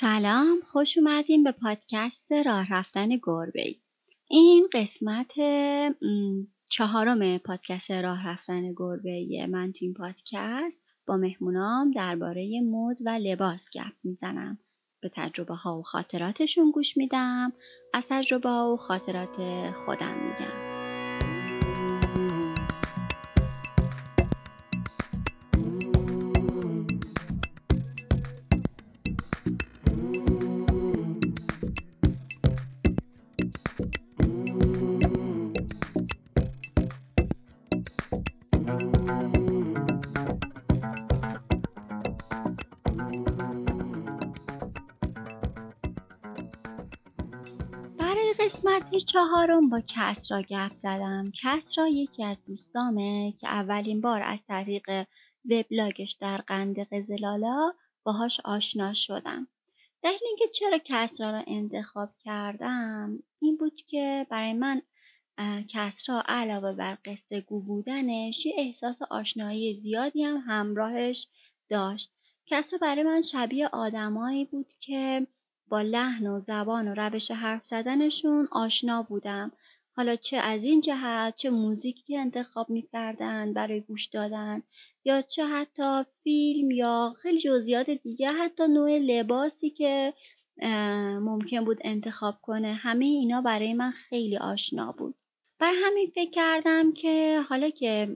سلام خوش اومدین به پادکست راه رفتن گربه ای. این قسمت چهارم پادکست راه رفتن گربه ای من تو این پادکست با مهمونام درباره مد و لباس گپ می‌زنم به تجربه ها و خاطراتشون گوش میدم از تجربه ها و خاطرات خودم میگم چهارم با کسرا گپ زدم. کسرا یکی از دوستامه که اولین بار از طریق وبلاگش در قند قزلالا باهاش آشنا شدم. دلیل اینکه چرا کسرا را انتخاب کردم این بود که برای من کسرا علاوه بر قصه گو بودنش یه احساس آشنایی زیادی هم همراهش داشت. کسرا برای من شبیه آدمایی بود که با لحن و زبان و روش حرف زدنشون آشنا بودم. حالا چه از این جهت چه موزیکی انتخاب می‌کردن برای گوش دادن یا چه حتی فیلم یا خیلی جزئیات دیگه حتی نوع لباسی که ممکن بود انتخاب کنه همه اینا برای من خیلی آشنا بود. بر همین فکر کردم که حالا که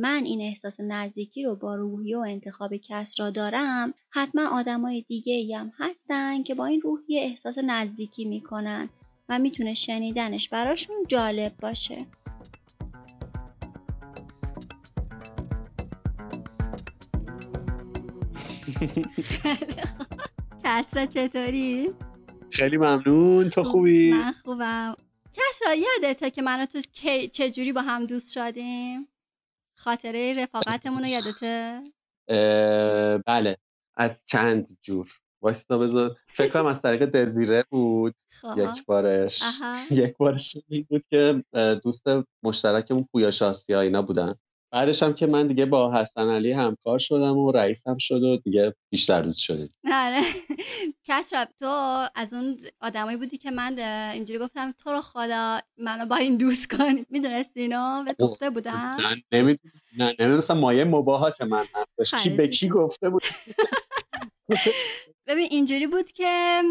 من این احساس نزدیکی رو با روحیه و انتخاب کس را دارم حتما آدمای دیگه هم هستن که با این روحیه احساس نزدیکی می‌کنن و می‌تونه شنیدنش براشون جالب باشه. کسرا چطوری؟ خیلی ممنون. تو خوبی؟ من خوبم. کسرا یادته که من تو چجوری با هم دوست شدیم؟ خاطره رفاقتمون رو یادته؟ بله. از چند جور. واستا بذار. فکر کنم از طریق درزیره بود. خب. یک بارش. یک بارش بود که دوست مشترکمون پویا شاستی اینا بودن. بعدش هم که من دیگه با حسن علی همکار شدم و رئیسم شد و دیگه بیشتر دوست شدیم. آره. کسرب تو از اون آدمایی بودی که من اینجوری گفتم تو رو خدا منو با این دوست کنید می‌دونستی اینو به گفته بودم نه نمی‌دونستم مایه مباهات من هستش کی به کی گفته بود؟ ببین اینجوری بود که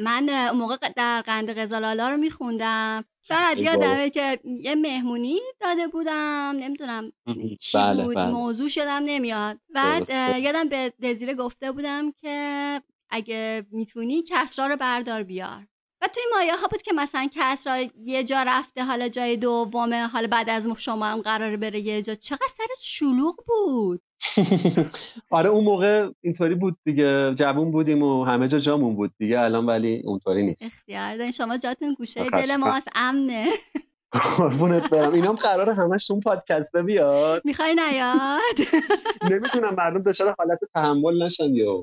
من اون موقع در قند غزالالا رو میخوندم. بعد یادمه که یه مهمونی داده بودم نمی‌دونم چی بله، بود بله. موضوع شدم نمیاد. بعد یادم به دزیره گفته بودم که اگه می‌تونی کسرا رو بردار بیار. و توی مایه ها بود که مثلا کسرا یه جا رفته حالا جای دومه حالا بعد از شما هم قراره بره یه جا. چقدر سرت شلوغ بود؟ آره اون موقع اینطوری بود دیگه. جوون بودیم و همه جا جامون بود دیگه. الان ولی اونطوری نیست. اختیار شما جاتون گوشه دل ماست. امنه. قربونت برم. اینام قرار همش اون پادکسته بیاد. می‌خوای نیاد؟ نمی‌تونم مردم دچار حالت تحمل نشن یا.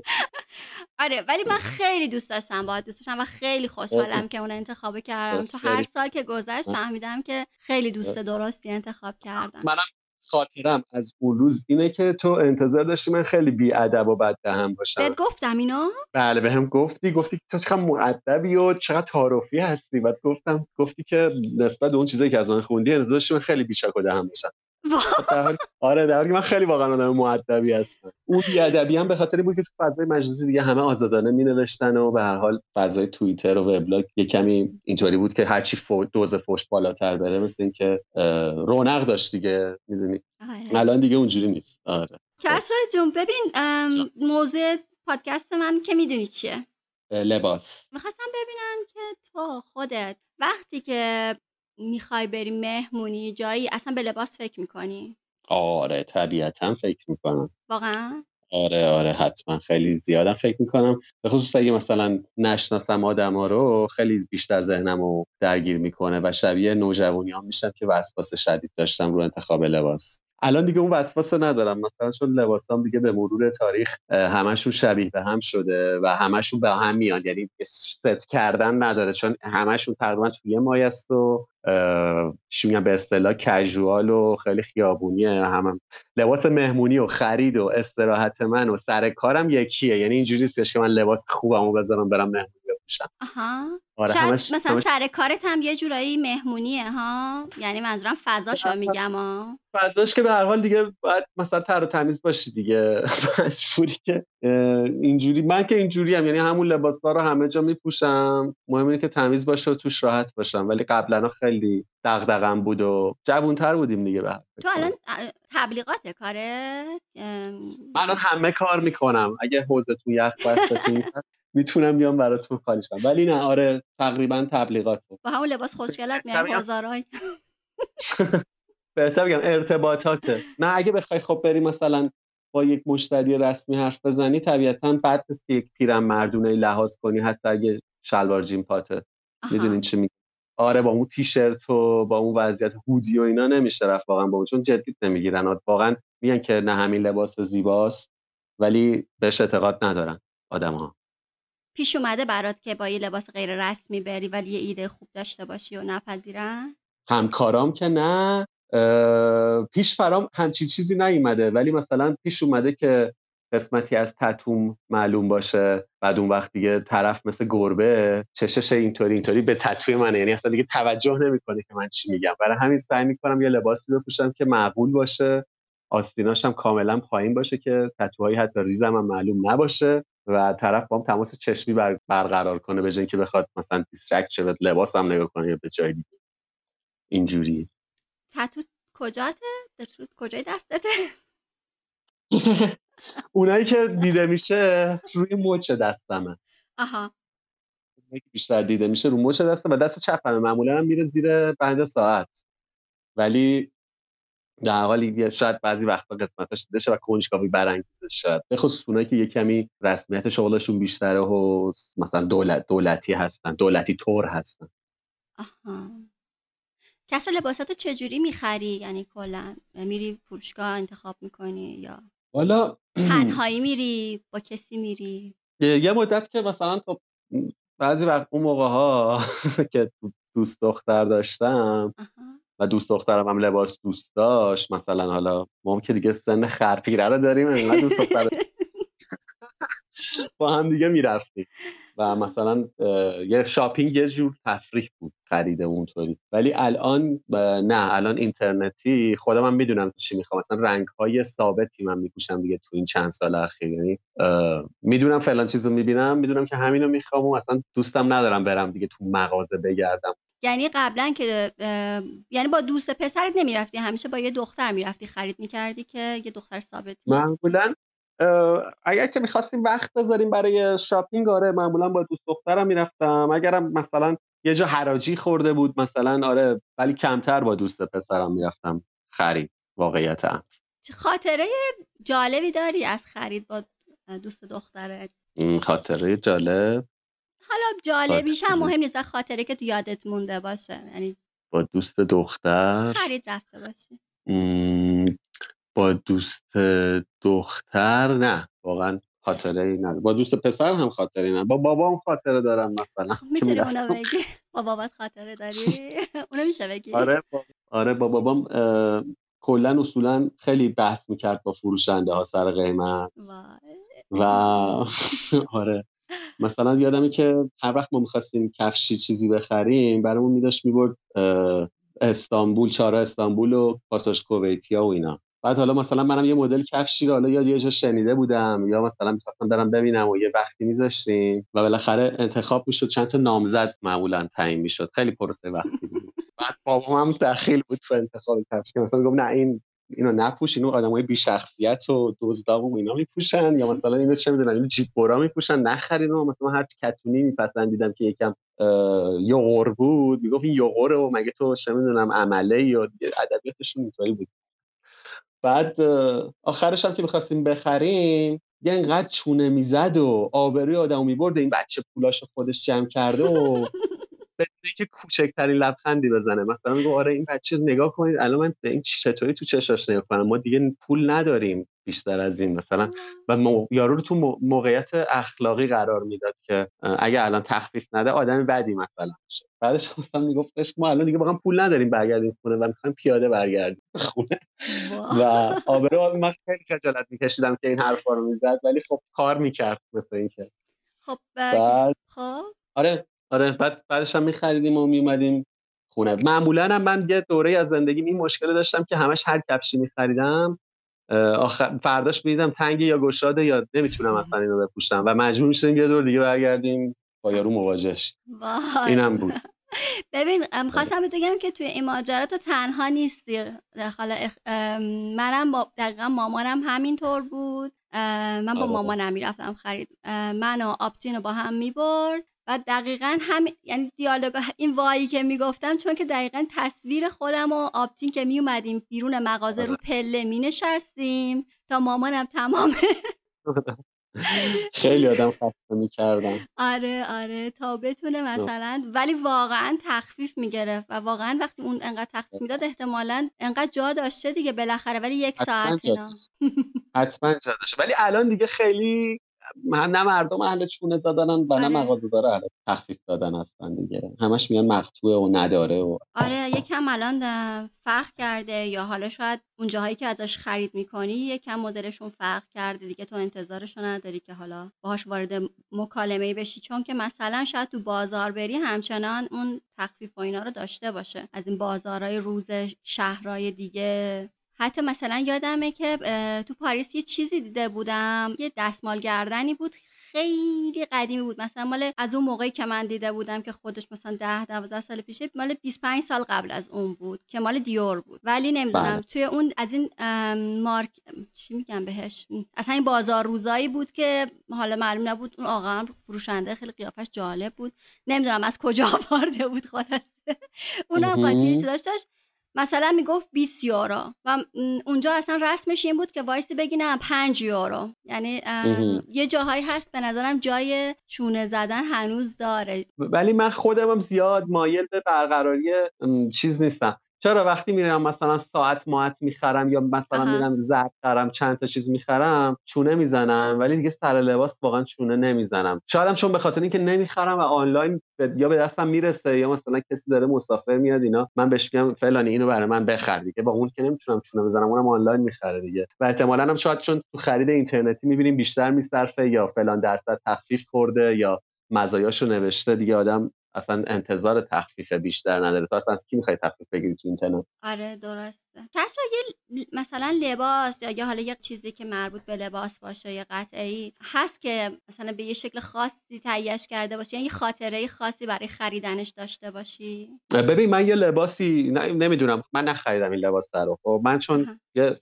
آره ولی من خیلی دوست داشتم باید دوست داشتم و خیلی خوشحالم که اون انتخاب کردم. تو هر سال که گذشت فهمیدم که خیلی دوست درستی انتخاب کردم. منم خاطرم از اون روز اینه که تو انتظار داشتی من خیلی بیادب و بد دهم باشم. بهت گفتم اینو؟ بله به هم گفتی گفتی تو چقدر معدبی و چقدر تعارفی هستی. بعد گفتم گفتی که نسبت به اون چیزایی که از من خوندی انتظار داشتی من خیلی بیشک و دهم باشم. آره در من خیلی واقعا آدم مؤدبی هستم. اون بیادبی هم به خاطر بود که تو فضای مجازی دیگه همه آزادانه می نوشتن و به هر حال فضای توییتر و وبلاگ یه کمی اینطوری بود که هرچی فو دوز فوش بالاتر بره مثل اینکه رونق داشت دیگه می‌دونی؟ آره. الان دیگه اونجوری نیست. آره. کسرا جون ببین موضوع پادکست من که می‌دونی چیه؟ لباس. می‌خواستم ببینم که تو خودت وقتی که می‌خوای بری مهمونی جایی اصلا به لباس فکر می‌کنی؟ آره طبیعتا فکر می‌کنم. واقعا؟ آره آره حتما خیلی زیادم فکر می‌کنم. به خصوص اگه مثلا نشناسم آدم ها رو خیلی بیشتر ذهنم رو درگیر می‌کنه و شبیه نوجوانی ها میشم که وسواس شدید داشتم رو انتخاب لباس. الان دیگه اون وسواس رو ندارم. مثلا چون لباسام دیگه به مرور تاریخ همشون شبیه به هم شده و همشون به هم میان. یعنی ست کردن نداره. چون همشون تقریبا توی مای است و چی به اصطلاح کژوال و خیلی خیابونیه هم, لباس مهمونی و خرید و استراحت من و سر کارم یکیه. یعنی اینجوری که من لباس خوبمو بذارم برم مهمونی بپوشم. آها. آره شاید مثلا سر کارت هم یه جورایی مهمونیه ها؟ یعنی منظورم فضاشو میگم ها؟ فضاش که به هر حال دیگه باید مثلا تر و تمیز باشی دیگه. مجبوری که اینجوری من که اینجوری هم یعنی همون لباس ها رو همه جا میپوشم. مهم اینه که تمیز باشه و توش راحت باشم. ولی قبلا خیلی دغدغم بود و جوونتر بودیم دیگه به تو الان تبلیغات کاره من همه کار می‌کنم. اگه حوزتون یخ بستتون می‌تونم بیام براتون خالیش کنم ولی نه آره تقریبا تبلیغاته. با همون لباس خوشگلت میام بازارهای بهتر بگم ارتباطاته. نه اگه بخوای خب بری مثلا با یک مشتری رسمی حرف بزنی طبیعتا بد نیست که یک پیرم مردونه لحاظ کنی حتی اگه شلوار جیم پاته می‌دونین چی میگم؟ آره با اون تیشرت و با اون وضعیت هودی و اینا نمیشه رفت واقعا با اون چون جدی نمی‌گیرن. واقعا میگن که نه همین لباس زیباست ولی بهش اعتقاد ندارن آدم ها پیش اومده برات که با یه لباس غیر رسمی بری ولی یه ایده خوب داشته باشی و نپذیرن؟ همکارام که نه. پیش فرام همچین چیزی نیومده. ولی مثلا پیش اومده که قسمتی از تتوم معلوم باشه. بعد اون وقت دیگه طرف مثل گربه چشش اینطوری اینطوری به تتوی منه. یعنی اصلا دیگه توجه نمی‌کنه که من چی میگم. برای همین سعی می‌کنم یه لباسی بپوشم که معقول باشه. آستیناش هم کاملا پایین باشه که تتوهایی حتی ریزم هم معلوم نباشه و طرف با هم تماس چشمی برقرار کنه به که بخواد مثلا دیسترکت شه لباس هم نگاه کنه به جای دیگه. اینجوری. تتو کجاته؟ کجای دستته؟ اونایی که دیده میشه روی مچ دستمه. آها. بیشتر دیده میشه رو مچ دستم و دست چپمه. معمولا هم میره زیر بند ساعت. ولی در حالی شاید بعضی وقتا قسمتش دیده شه و کنجکاوی برانگیزش شد به خصوص اونایی که یه کمی رسمیت شغلشون بیشتره و مثلا دولت دولتی هستن دولتی طور هستن. آها. کسر لباسات چجوری می‌خری؟ یعنی کلا میری فروشگاه انتخاب می‌کنی یا والا تنهایی میری؟ با کسی میری؟ یه مدت که مثلا تو بعضی وقت اون موقع ها که دوست دختر داشتم و دوست دخترم هم لباس دوست داشت مثلا حالا ما که دیگه سن خرپیره رو داریم انقدر دوست دختر با هم دیگه می‌رفتیم. و مثلا یه شاپینگ یه جور تفریح بود خریده اونطوری. ولی الان نه الان اینترنتی خودم هم می‌دونم چی می‌خوام. مثلا رنگ های ثابتی من میپوشم دیگه تو این چند سال اخیر. یعنی می‌دونم فلان چیزو می‌بینم می‌دونم که همینو می‌خوام و اصلا دوستم ندارم برم دیگه تو مغازه بگردم. یعنی قبلا که یعنی با دوست پسرت نمی‌رفتی؟ همیشه با یه دختر می‌رفتی؟ خرید می‌کردی که یه دختر ثابت؟ معمولا اگر که می‌خواستیم وقت بذاریم برای شاپینگ آره معمولا با دوست دخترم می‌رفتم. اگرم مثلا یه جا حراجی خورده بود مثلا آره ولی کمتر با دوست پسرم می‌رفتم. خرید واقعیت خاطره جالبی داری از خرید با دوست دخترت خاطره جالب. حالا جالبیش هم مهم نیست خاطره که تو یادت مونده باشه. یعنی با دوست دختر؟ خرید رفته باشی با دوست دختر نه. واقعا خاطره ای نه با دوست پسر هم خاطره نه با بابام خاطره دارم مثلا. خب می‌تونی اونو بگی. با بابات خاطره داری؟ اونو میشه بگی؟ آره با... آره با بابام کلا اصولا خیلی بحث می‌کرد با فروشنده ها سر قیمت. و آره. مثلا یادمه که هر وقت ما می‌خواستیم کفشی چیزی بخریم برامون میداشت می‌برد استانبول چارا استانبول و پاساژ کویتیا و اینا. بعد حالا مثلا منم یه مدل کفشی رو حالا یا یه جا شنیده بودم. یا مثلا می‌خواستم برم ببینم و یه وقتی میذاشتیم و بالاخره انتخاب می‌شد چند تا نامزد معمولا تعیین می‌شد. خیلی پروسه وقتی بود. بعد بابام هم دخیل بود تو انتخاب کفش مثلا گفت نه این اینو نپوش اینو آدمای بی شخصیت و دزدا و اینا میپوشن. یا مثلا اینو چه می‌دونن اینو جیب برا میپوشن. و مثلا هر کتونی میپسندیدم که یکم یوغور بود. می‌گفت این یوغوره و مگه تو چه می‌دونم عمله یا ادبیاتشون اینطوری بود. بعد آخرش هم که می‌خواستیم بخریم یه انقدر چونه می‌زد و آبروی آدمو می‌برد این بچه پولاش خودش جمع کرده و بدون که کوچکترین لبخندی بزنه. مثلا میگه آره این بچه نگاه کنید. الان من این چطوری تو چشاش نگاه کنم؟ ما دیگه پول نداریم بیشتر از این مثلا. و یارو رو تو موقعیت اخلاقی قرار می‌داد که اگه الان تخفیف نده آدم بدی مثلا میشه. بعدش مثلا میگفتش ما الان دیگه واقعا پول نداریم برگردیم خونه و می‌خوایم پیاده برگردیم خونه. و آبرو من خیلی خجالت میکشیدم که این حرفا رو می‌زد ولی خب کار می‌کرد مثل اینکه. خب بعد خب؟ آره. آره بعد بعدش هم میخریدیم و میومدیم خونه. معمولا هم من یه دوره از زندگی این مشکل داشتم که همش هر کفشی میخریدم آخر فرداش می‌دیدم تنگی یا گشاده یا نمی‌تونم اصلا اینو بپوشم و مجبور می‌شدیم یه دور دیگه برگردیم با یارو مواجهش. اینم بود. ببین خواستم بگم که توی این ماجرا تو تنها نیستی. حالا منم با دقیقا مامانم همینطور بود. من با آره. مامانم می‌رفتم خرید من و آپتین رو با هم می‌برد. و دقیقا هم یعنی دیالوگ این وایی که می‌گفتم چون که دقیقا تصویر خودم و آپتین که میومدیم بیرون مغازه رو آره. پله می نشستیم تا مامانم تمام خیلی آدم خسته می‌کردم. آره آره تا بتونه مثلا ولی واقعا تخفیف می‌گرفت و واقعا وقتی اون انقدر تخفیف می‌داد احتمالا انقدر جا داشته دیگه بالاخره ولی یک ساعت اینا. حتما جا داشته ولی الان دیگه خیلی نه مردم اهل چونه زدنن و نه آره. مغازه داره اهل تخفیف دادن هستن دیگه. همش میان مقطوعه و نداره و آره یکم الان فرق کرده یا حالا شاید اون جاهایی که ازش خرید می‌کنی یکم مدلشون فرق کرده دیگه تو انتظارشو نداری که حالا باهاش وارد مکالمه بشی. چون که مثلا شاید تو بازار بری همچنان اون تخفیف و اینا رو داشته باشه. از این بازارهای روز شهرهای دیگه حتی مثلا یادمه که تو پاریس یه چیزی دیده بودم یه دستمال گردنی بود خیلی قدیمی بود. مثلا مال از اون موقعی که من دیده بودم که خودش مثلا 10 12 سال پیشه مال 25 سال قبل از اون بود که مال دیور بود. ولی نمی‌دونم بله. توی اون از این مارک چی میگم بهش؟ از همین بازار روزایی بود که حالا معلوم نبود اون آقا فروشنده خیلی قیافش جالب بود. نمی‌دونم از کجا آورده بود خلاصه. اونم قاطی داشتش مثلا می‌گفت 20 یورو و اونجا اصلا رسمش این بود که وایسی بگی نه 5 یورو. یعنی یه جاهایی هست به نظرم جای چونه زدن هنوز داره. ولی من خودم هم زیاد مایل به برقراری چیز نیستم. چرا وقتی میرم مثلا ساعت ماعت می‌خرم یا مثلا میرم زرد خرم چند تا چیز می‌خرم چونه می‌زنم ولی دیگه سر لباس واقعا چونه نمی‌زنم. شاید چون به خاطر اینکه نمی‌خرم و آنلاین یا به دستم می‌رسه یا مثلا کسی داره مسافر میاد اینا من بهش میگم فلانی اینو برای من بخر دیگه. با اون که نمی‌تونم چونه بزنم اونم آنلاین می‌خره دیگه. و احتمالاً هم شاید چون تو خرید اینترنتی می‌بینیم بیشتر میصرفه یا فلان درصد تخفیف خورده یا مزایاشو نوشته دیگه آدم اصلا انتظار تخفیف بیشتر نداره. تو اصلا از کی می‌خوای تخفیف بگیری تو اینترنت؟ آره درسته. کس یه مثلا لباس یا حالا یه چیزی که مربوط به لباس باشه یا قطعی هست که مثلا به یه شکل خاصی تهیهش کرده باشی یعنی یه خاطره خاصی برای خریدنش داشته باشی؟ ببین من یه لباسی نمی‌دونم. من نخریدم این لباس رو. خب من چون یه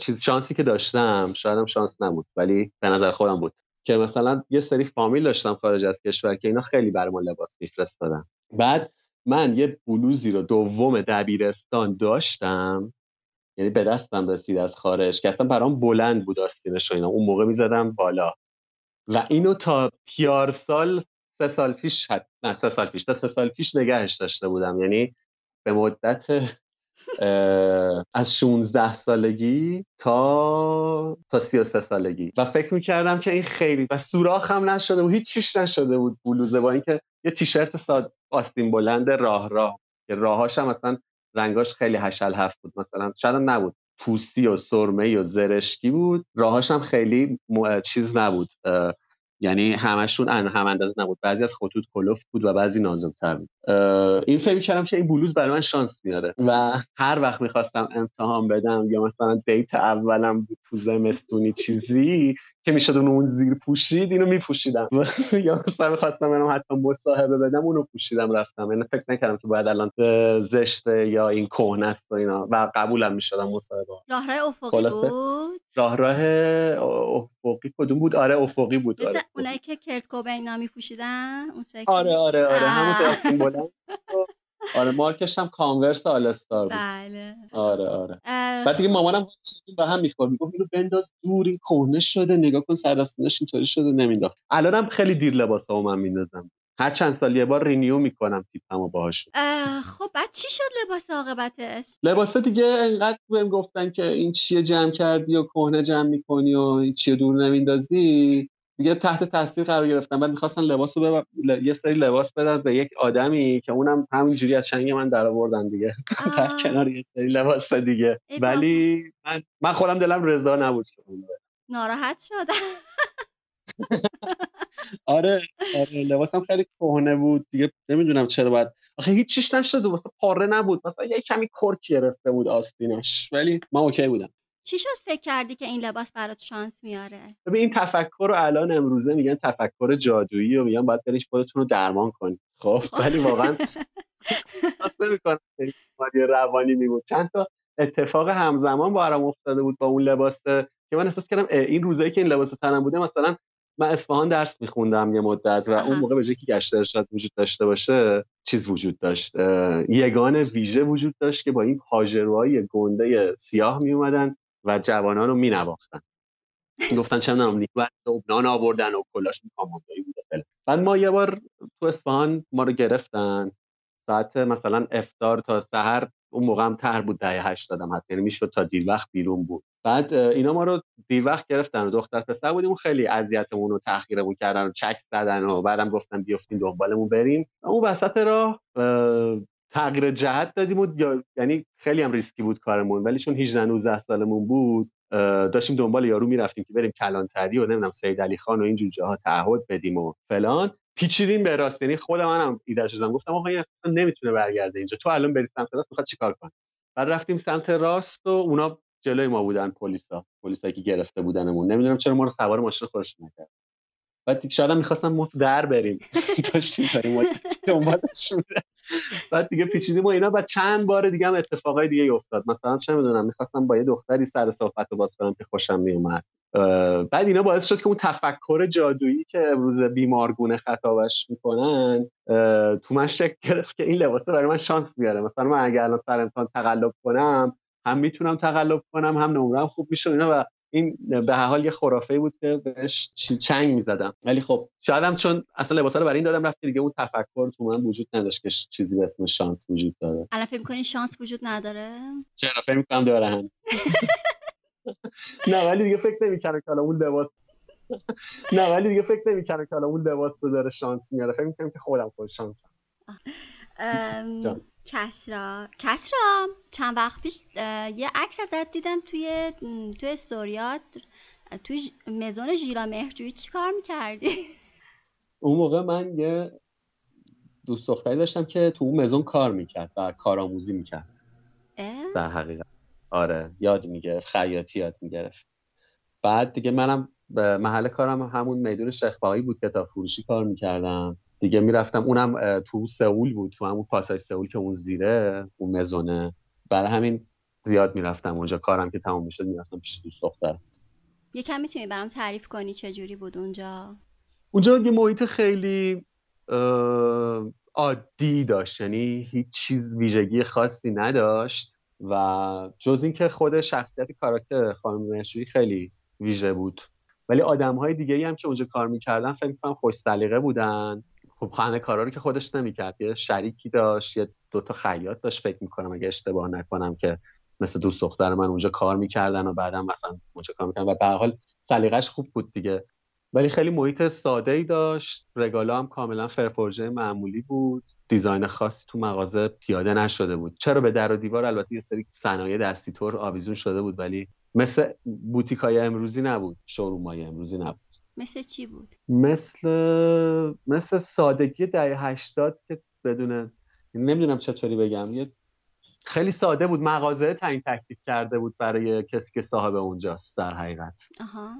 چیز شانسی که داشتم شایدم شانس نبود ولی به نظر خودم بود. که مثلا یه سری فامیل داشتم خارج از کشور که اینا خیلی برای ما لباس میفرستادن. بعد من یه بلوزی رو دوم دبیرستان داشتم. یعنی به دستم رسید از خارج که اصلا برام بلند بود آستینش اینا. اون موقع می‌زدم بالا. و اینو تا پیار سال سه سال پیش. نه سه سال پیش تا سه سال پیش نگهش داشته بودم. یعنی به مدت از 16 سالگی تا تا 33 سالگی. و فکر می‌کردم که این خیلی و سوراخ هم نشده بود هیچ چیش نشده بود بلوزه با اینکه یه تیشرت ساد آستین بلند راه راه. که راهاش هم مثلا رنگاش خیلی هشل هفت بود. مثلا شاید نبود. پوستی و سرمه و زرشکی بود. راهاش هم خیلی چیز نبود. یعنی همشون هم اندازه نبود. بعضی از خطوط کلفت بود و بعضی نازکتر بود. این فکر کردم که این بلوز برای من شانس میاره و هر وقت می‌خواستم امتحان بدم یا مثلا دیت اولم بود تو زمستونی چیزی که می‌شد اون زیر پوشید اینو میپوشیدم. یا مثلا می‌خواستم برم حتی مصاحبه بدم اونو پوشیدم رفتم. یعنی فکر نکردم که باید الان زشته یا این کهنه است و اینا. و قبولم می‌شدم مصاحبه راهراه افقی بود؟ راهراه افقی کدوم بود؟ آره افقی بود آره اونایی که کرت کوبین نامی پوشیدن؟ اون آره آره آره همون بلند آره مارکش هم کانورس آلستار بود. بله. آره آره. بعد دیگه مامانم به هم می‌خورد. می‌گفت اینو بنداز دور این کهنه شده نگاه کن سر اینطوری شده نمینداخت. الانم خیلی دیر لباسامو من میندازم. هر چند سال یه بار رینیو می‌کنم تیپمو باهاشون خب بعد چی شد لباس عاقبتش؟ لباس دیگه انقدر بهم گفتن که این چیه جمع کردی و کهنه جمع می‌کنی و این چیه دور نمیندازی؟ دیگه تحت تاثیر قرار گرفتم. بعد می‌خواستن لباس رو یه سری لباس بدن به یک آدمی که اونم همینجوری از چنگ من در آوردن دیگه در کنار یه سری لباس دیگه. ولی من, من خودم دلم رضا نبود که ناراحت شدم. آره آره لباسم خیلی کهنه بود. دیگه نمی‌دونم چرا باید. آخه هیچ چیش نشده واسه پاره نبود. مثلا یه کمی کرک گرفته بود آستینش. ولی من اوکی بودم. چی شد فکر کردی که این لباس برات شانس میاره؟ ببین این تفکر رو الان امروزه میگن تفکر جادویی و میگن باید بریش خودتون رو درمان کنید خب ولی واقعا نمی‌کنم روانی میبود. چند تا اتفاق همزمان با افتاده بود با اون لباس که من احساس کردم این روزایی که این لباس تنم بوده مثلا من اصفهان درس میخوندم یه مدت و اون موقع به جایی که گشت ارشاد وجود داشته باشه چیز وجود داشت. یگان ویژه وجود داشت که با این پاژروهای گنده سیاه می اومدن و جوانان رو می نواختن گفتن چه می‌دونم لبنان آوردن و کلاش کاماندایی بوده بعد ما یه بار تو اصفهان ما رو گرفتن. ساعت مثلا افتار تا سحر اون موقع هم تر بود ده هشت دادم حتی. یعنی می‌شد تا دیر وقت بیرون بود. بعد اینا ما رو دیر وقت گرفتن و دختر پسر بودیم خیلی اذیتمون و تحقیرمون کردن و چک زدن و بعدم گفتن بیافتیم دنبالمون بریم. اون وسط راه تغییر جهت دادیم و یعنی خیلی هم ریسکی بود کارمون. ولی چون 18 19 سالمون بود داشتیم دنبال یارو می‌رفتیم که بریم کلانتری و نمی‌دونم سید علی خان و این جاها تعهد بدیم و فلان. پیچیدیم به راست یعنی خود منم ایده شدم. گفتم آقا این اصلا نمی‌تونه برگرده اینجا. تو الان بری سمت راست می‌خواد چیکار کنه بعد رفتیم سمت راست و اونا جلوی ما بودن پلیسا. پلیسایی که گرفته بودنمون. نمی‌دونم چرا ما رو سوار ماشین خودشون نکرد. بعد شاید می‌خواستم ما در بریم. داشتیم بریم دنبالش بعد دیگه پیچیدیم و اینا. بعد چند بار دیگه هم اتفاقای دیگه افتاد. مثلا چه می‌دونم می‌خواستم با یه دختری سر صحبت باز کنم که خوشم میومد بعد اینا باعث شد که اون تفکر جادویی که امروز بیمارگونه خطابش می‌کنن تو من شک گرفت که این لباسه برای من شانس میاره مثلا من اگر الان سر امتحان تقلب کنم هم می‌تونم تقلب کنم هم نمرم خوب میشه اینا و این به هر حال یه خرافه بود که بهش چنگ می‌زدم. ولی خب شاید هم چون اصلا لباسا رو برای این دادم رفت دیگه اون تفکر تو من وجود نداشت که چیزی به اسم شانس وجود داره. الان فکر می‌کنی شانس وجود نداره؟ چرا؟ فکر می‌کنم داره نه ولی دیگه فکر نمی‌کنم که اون لباس نه ولی دیگه فکر نمی‌کنم که اون لباس داره شانس میاره. فکر می‌کنم که خودم خود شانس کسرا. کسرا چند وقت پیش یه عکس ازت دیدم توی توی استوریات توی مزون ژیلا مهرجویی. چی کار می‌کردی؟ اون موقع من یه دوست دختری داشتم که تو اون مزون کار می‌کرد و کارآموزی می‌کرد. در حقیقت. آره یاد می‌گرفت خیاطی یاد می‌گرفت. بعد دیگه منم به محل کارم همون میدون شیخ بود کتاب فروشی کار می‌کردم. دیگه می‌رفتم اونم تو سئول بود تو همون پاساژ سئول که اون زیره اون مزونه. برای همین زیاد می‌رفتم اونجا کارم که تموم می‌شد می‌رفتم پیش دوست دختر یکم می‌تونی برام تعریف کنی چه جوری بود اونجا؟ اونجا یه محیط خیلی عادی داشت یعنی هیچ چیز ویژگی خاصی نداشت. و جز اینکه خود شخصیت کاراکتر خانم خیلی ویژه بود. ولی آدم های دیگه هم که اونجا کار می‌کردن فکر کنم خوش سلیقه بودن. خب خانه کارا رو که خودش نمی‌کرد. یه شریکی داشت یه دوتا خیاط داشت فکر می‌کنم. اگه اشتباه نکنم که مثل دوست دختر من اونجا کار می‌کردن و بعدم مثلا اونجا کار می‌کردن. و به حال سلیقش خوب بود دیگه. ولی خیلی محیط ساده ای داشت. رگالا هم کاملا فرپروژه معمولی بود. دیزاین خاصی تو مغازه پیاده نشده بود. چرا به در و دیوار؟ البته یه سری صنایع دستی طور آویزون شده بود ولی مثل بوتیکای امروزی نبود. شورومای امروزی نبود. مثل چی بود؟ مثل مثل سادگی دهه هشتاد که بدون نمی‌دونم چطوری بگم. یه خیلی ساده بود. مغازه تعیین تکلیف کرده بود برای کسی که صاحب اونجاست در حقیقت.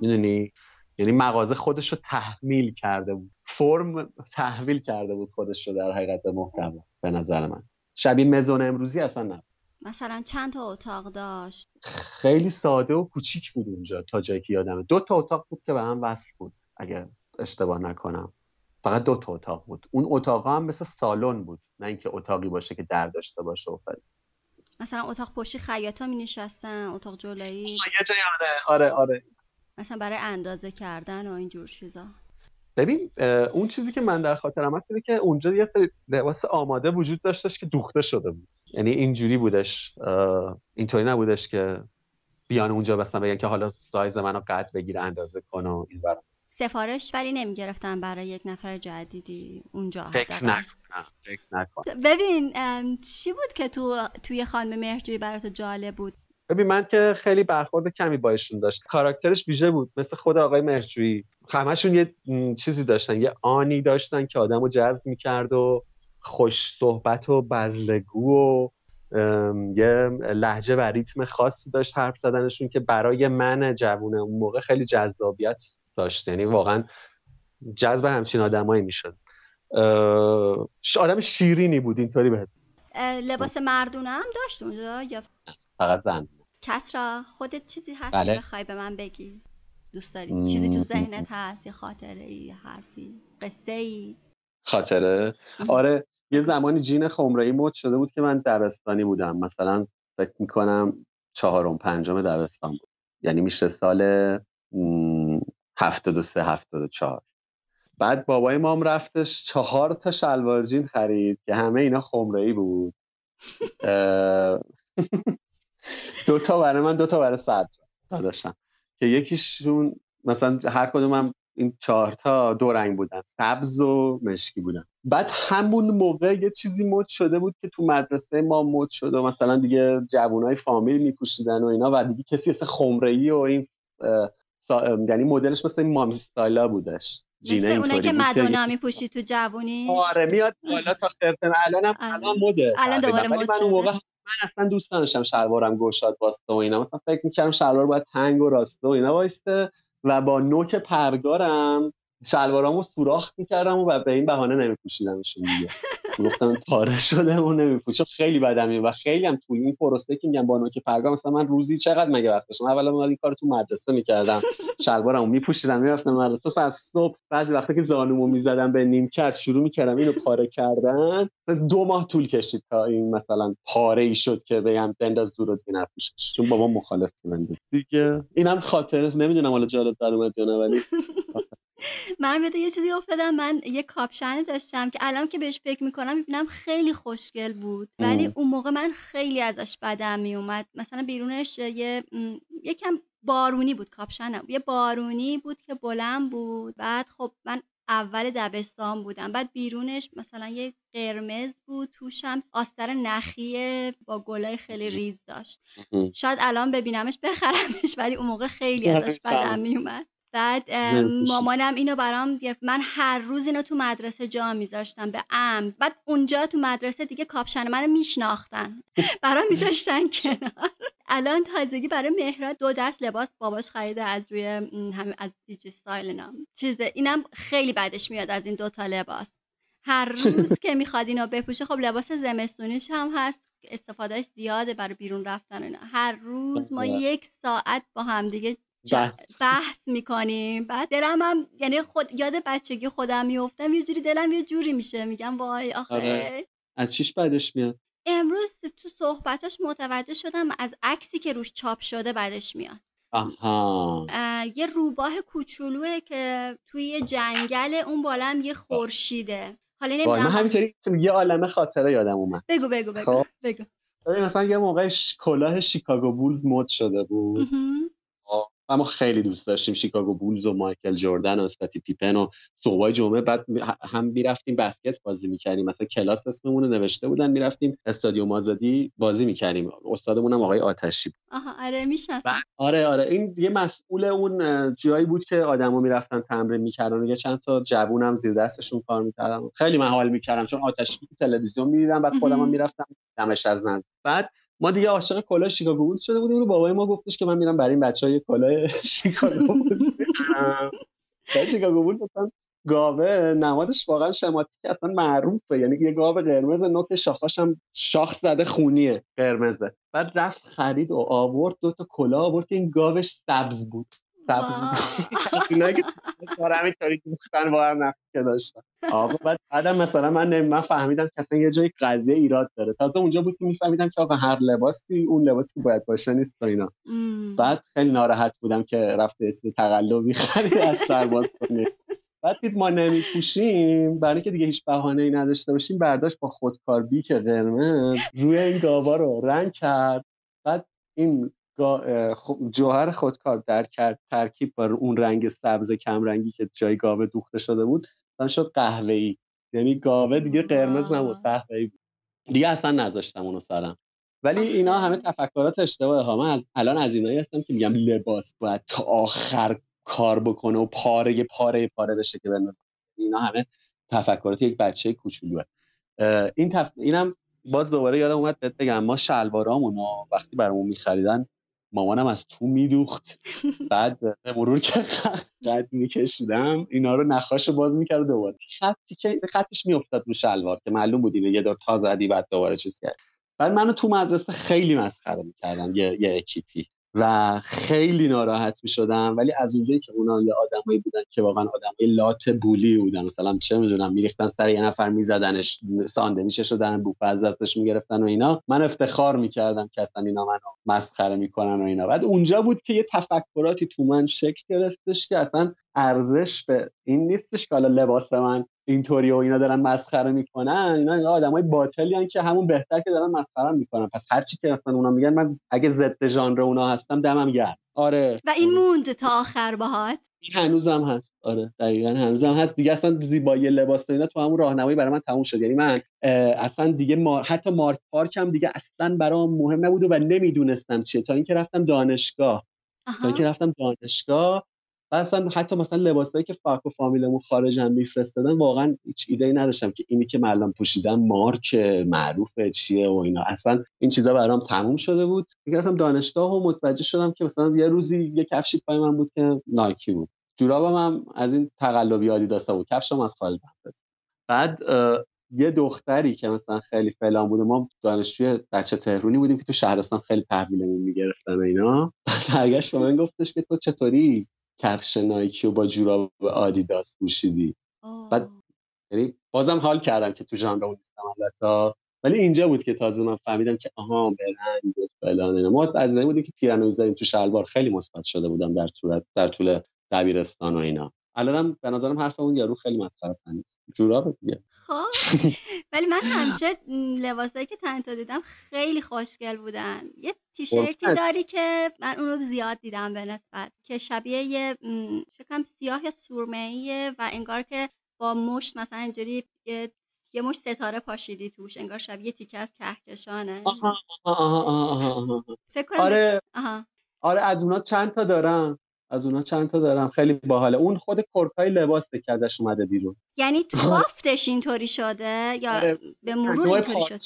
می‌دونی؟ یعنی مغازه خودش رو تحمیل کرده بود. فرم تحویل کرده بود خودش رو در حقیقت به محتوا به نظر من. شبیه مزون امروزی اصلا نه مثلا چند تا اتاق داشت؟ خیلی ساده و کوچیک بود اونجا تا جایی که یادمه. دو تا اتاق بود که به هم وصل بود اگر اشتباه نکنم. فقط دو تا اتاق بود. اون اتاق هم مثل سالن بود. نه اینکه اتاقی باشه که در داشته باشه و مثلا اتاق پشتی خیاطا می نشستن اتاق جلویی؟ یه جای آره آره آره. مثلا برای اندازه کردن و اینجور چیزا. ببین اون چیزی که من در خاطرم هست اینه که اونجا یه سری لباس آماده وجود داشتش که دوخته شده بود. یعنی اینجوری بودش اینطوری نبودش که بیان اونجا مثلا بگن که حالا سایز منو قد بگیر اندازه کن و این برام سفارش ولی نمی گرفتن برای یک نفر جدیدی اونجا فکر نکنم فکر نکنم ببین چی بود که تو توی خانم مهرجویی برات جالب بود؟ ببین من که خیلی برخورد کمی با ایشون داشت کاراکترش ویژه بود مثل خود آقای مهرجویی. همشون یه چیزی داشتن یه آنی داشتن که آدمو جذب می‌کرد و خوش صحبت و بزلگو و یه لحجه و ریتم خاصی داشت حرف زدنشون که برای من جوونه اون موقع خیلی جذابیت داشت. یعنی واقعا جذب همچین آدمایی می‌شد. آدم شیرینی بود اینطوری بهت لباس مردونه هم داشت اونجا یا؟ فقط زن کسرا خودت چیزی هست بله. بخوای به من بگی؟ دوست داری؟ چیزی تو ذهنت هست؟ یا خاطره ای حرفی؟ قصه ای خاطره آره یه زمانی جین خمره‌ای مد شده بود که من دبستانی بودم. مثلا فکر می‌کنم چهارم پنجم دبستان بود. یعنی میشه سال هفتاد و سه هفتاد و چهار. بعد بابای مام رفتش چهار تا شلوار جین خرید که همه اینا خمره بود. دو تا برای من دو تا برای صدر داداشم. که یکیشون مثلا هر کدوم این چهارتا دو رنگ بودن سبز و مشکی بودن. بعد همون موقع یه چیزی مد شده بود که تو مدرسه ما مد شده و مثلا دیگه جوانای فامیل میپوشیدن و اینا و دیگه کسی اصلا خمره و این یعنی مدلش مثل مامی ستایلا بودش. جینه اینطوری که مدونا میپوشی تو جوونی آره میاد بالا تا خرتن. الانم آره. الان مده. الان دوباره مد من اون موقع من اصلا دوست نداشتم شلوارم گشاد واسطه و اینا. مثلا فکر می‌کردم شلوار باید تنگ و راسته و اینا وایسته و با نوک پرگارم شلوارامو سوراخ می‌کردم و به این بهانه نمیپوشیدمشون دیگه. گفتم پاره شده و نمیپوشم خیلی بدم و خیلی هم توی این پروسه که میگم با نوک پرگار مثلا من روزی چقدر مگه وقت داشتم؟ اولا من این کار تو مدرسه می‌کردم. شلوارمو میپوشیدم می‌رفتم مدرسه. از صبح بعضی وقتا که زانومو می‌زدم به نیمکت شروع می‌کردم اینو پاره کردن. دو ماه طول کشید تا این مثلا پاره ای شد که بگم بنداز دور دیگه نپوشش. چون بابا مخالف بود. دیگه. اینم خاطره. نمی‌دونم حالا جالب در اومد یا نه ولی من یه چیزی افتادم. من یه کاپشن داشتم که الان که بهش فکر می‌کنم می‌بینم خیلی خوشگل بود. ولی اون موقع من خیلی ازش بدم میومد. مثلا بیرونش یه یکم بارونی بود کاپشنم یه بارونی بود که بلند بود. بعد خب من اول دبستان بودم. بعد بیرونش مثلا یه قرمز بود. توشم آستر نخی با گلای خیلی ریز داشت. شاید الان ببینمش بخرمش ولی اون موقع خیلی ازش بدم میومد. بعد مامانم اینو برام گرفت. من هر روز اینو تو مدرسه جا میذاشتم به ام بعد اونجا تو مدرسه دیگه کاپشن منو میشناختن. برام میذاشتن کنار. الان تازگی برای مهراد دو دست لباس باباش خریده از روی همین از دیجی ستایل نام چیزه اینم خیلی بدش میاد از این دوتا لباس. هر روز که می‌خواد اینو بپوشه خب لباس زمستونیش هم هست. استفادهش زیاده برای بیرون رفتن اینا. هر روز ما یک ساعت با هم بحث. می‌کنیم. بعد دلم هم یعنی خود یاد بچگی خودم میفتم یه جوری دلم یه جوری میشه. میگم وای آخه. آره. از چیش بعدش میاد؟ امروز تو صحبتاش متوجه شدم از عکسی که روش چاپ شده بعدش میاد. آها. یه روباه کوچولوه که توی یه جنگل اون بالام یه خورشیده. حالا نمی‌دونم من همینطوری یه عالمه خاطره یادم اومد. بگو بگو بگو خب. بگو. مثلا یه موقع کلاه شیکاگو بولز مد شده بود. اما خیلی دوست داشتیم شیکاگو بولز و مایکل جردن و اسکاتی پیپن و صبحای جمعه. بعد هم می‌رفتیم بسکت بازی می‌کردیم. مثلا کلاس اسممون رو نوشته بودن می‌رفتیم استادیوم آزادی بازی می‌کردیم. استادمون هم آقای آتشی بود. آها آره می‌شناسم. آره آره. این یه مسئول اون جایی بود که آدما می‌رفتن تمرین می‌کردن یه چند تا جوونم زیر دستشون کار می‌کردن. خیلی من حال می‌کردم چون آتشی تلویزیون می‌دیدم بعد خودم می‌رفتم. دمش از نزد بعد ما دیگه عاشق کلاه شیکاگو بولز شده بودیم و بابای ما گفتش که من میرم برای این بچه‌ها یه کلاه شیکاگو بولز شیکاگو بولز اصلا گاوه نمادش واقعا شماتیک اصلا معروفه. یعنی یه گاوه قرمز نوک شاخاش هم شاخ زده خونیه قرمزه. بعد رفت خرید و آورد دو تا کلاه آورد که این گاوش سبز بود. سبز اینا که همین تاریک گفتن با هم که داشتن. آقا بعد بعدم مثلا من من فهمیدم که اصلا یه جای قضیه ایراد داره. تازه اونجا بود که میفهمیدم که آقا هر لباسی اون لباسی که باید باشه نیست تا اینا. بعد خیلی ناراحت بودم که رفته اسم تقلبی خرید از سرباز کنید بعد دید ما نمیپوشیم. برای اینکه دیگه هیچ بهانه ای نداشته باشیم برداشت با خودکار بیک قرمز روی این گاوا رو رنگ کرد. بعد این جوهر خودکار در ترکیب با اون رنگ سبز کم رنگی که جای گاوه دوخته شده بود مثلا شد قهوه ای یعنی گاوه دیگه قرمز نبود قهوه ای بود. دیگه اصلا نذاشتم اونو سرم. ولی اینا همه تفکرات اشتباهه ها. من از الان از اینایی هستم که میگم لباس باید تا آخر کار بکنه و پاره پاره پاره بشه که بندازه اینا همه تفکرات یک بچه کوچولوه. این تف... اینم باز دوباره یادم اومد بهت بگم ما شلوارامون وقتی برامون میخریدن مامانم از تو میدوخت. بعد مرور که قد میکشیدم اینا رو نخاشو باز می‌کرد دوباره. خطی که خطش میافتاد رو شلوار که معلوم بود یه دور تا زدی بعد دوباره چیز کرد. بعد منو تو مدرسه خیلی مسخره می‌کردن یه, یه اکیپی و خیلی ناراحت می شدم ولی از اونجایی که اونا یه آدمایی بودن که واقعا آدمای لات بولی بودن. مثلا چه می‌دونم میریختن سر یه نفر میزدنش ساندویچ شدن بوفه از دستش می‌گرفتن و اینا. من افتخار می‌کردم که اصلا اینا منو مسخره می‌کنن و اینا. بعد اونجا بود که یه تفکراتی تو من شکل گرفتش که اصلا ارزش به این نیستش که حالا لباس من اینطوری و اینا دارن مسخره می‌کنن. اینا آدمای باطلی که همون بهتر که دارن مسخره می‌کنن. پس هرچی که اصلا اونا میگن من اگه ضد ژانر اونا هستم دمم گرم. آره. و این موند تا آخر باهات؟ هنوزم هست. آره. دقیقا هنوزم هست. دیگه اصلا زیبایی لباس اینا تو همون راهنمایی برای من تموم شد. یعنی من اصلا دیگه ما... حتی مارک پارک هم دیگه اصلا برام مهم نبود و نمی‌دونستم چیه. تا اینکه رفتم دانشگاه. تا اینکه رفتم دانشگاه اصلا حتی مثلا لباسایی که فاک و فامیلمون خارجن میفرستادن واقعا هیچ ایده ای نداشتم که اینی که من پوشیدم مارک معروفه چیه و اینا. اصلا این چیزا برام تموم شده بود. رفتم دانشگاه و متوجه شدم که مثلا یه روزی یه کفشی پای من بود که نایکی بود. جورابم هم از این تقلبی آدیداس بود. کفشم از خارج بعد یه دختری که مثلا خیلی فلان بوده ما دانشجوی بچه تهرونی بودیم که تو شهرستان خیلی تحویلمون می‌گرفتن اینا. برگشت به من گفتش که تو چطوری؟ کفش نایکی و با جوراب آدیداس پوشیدی. بعد یعنی بازم حال کردم که تو ژانر اون نیستم البته. ولی اینجا بود که تازه من فهمیدم که آها برند و فلان ما از این بودیم که پیرنو تو شلوار. خیلی مثبت شده بودم در صورت در طول دبیرستان و اینا. الانم به نظرم حرف اون یارو خیلی مسخره است جوراب دیگه. خب ولی من همیشه لباسایی که تن دیدم خیلی خوشگل بودن. یه تیشرتی داری که من اون رو زیاد دیدم به نسبت که شبیه یه شکم سیاه یا سورمه و انگار که با مشت مثلا اینجوری یه یه مش ستاره پاشیدی توش انگار شبیه تیکه از کهکشانه. آها آها آها آها آره. آها. آره از اونا چند تا دارم. از اونا چند تا دارم. خیلی باحاله. اون خود کرکای لباسه که ازش اومده بیرون. یعنی تو بافتش اینطوری شده؟ یا آره. به مرور اینطوری شده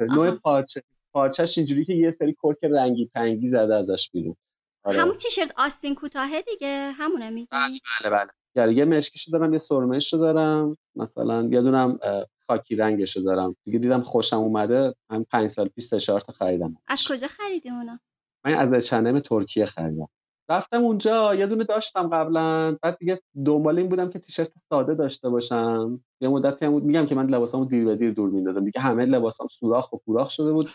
نوع پارچه. پارچهش اینجوری که یه سری کرک رنگی پنگی زده ازش بیرون. آره. همون تیشرت آستین کوتاهه دیگه. همونه میگی؟ بله بله بله. یه مشکیشو دارم یه سرمهشو دارم. مثلا یه دونم خاکی رنگشو دارم. دیگه دیدم خوشم اومده. هم پنج سال پیش سه تا خریدم از کجا خریدی اونا؟ من از چنم ترکیه خریدم. رفتم اونجا یه دونه داشتم قبلا. بعد دیگه دنبال این بودم که تیشرت ساده داشته باشم. یه مدتی هم بود میگم که من لباسامو دیر به دیر دور میندازم. دیگه همه لباسام سوراخ و پوراخ شده بود.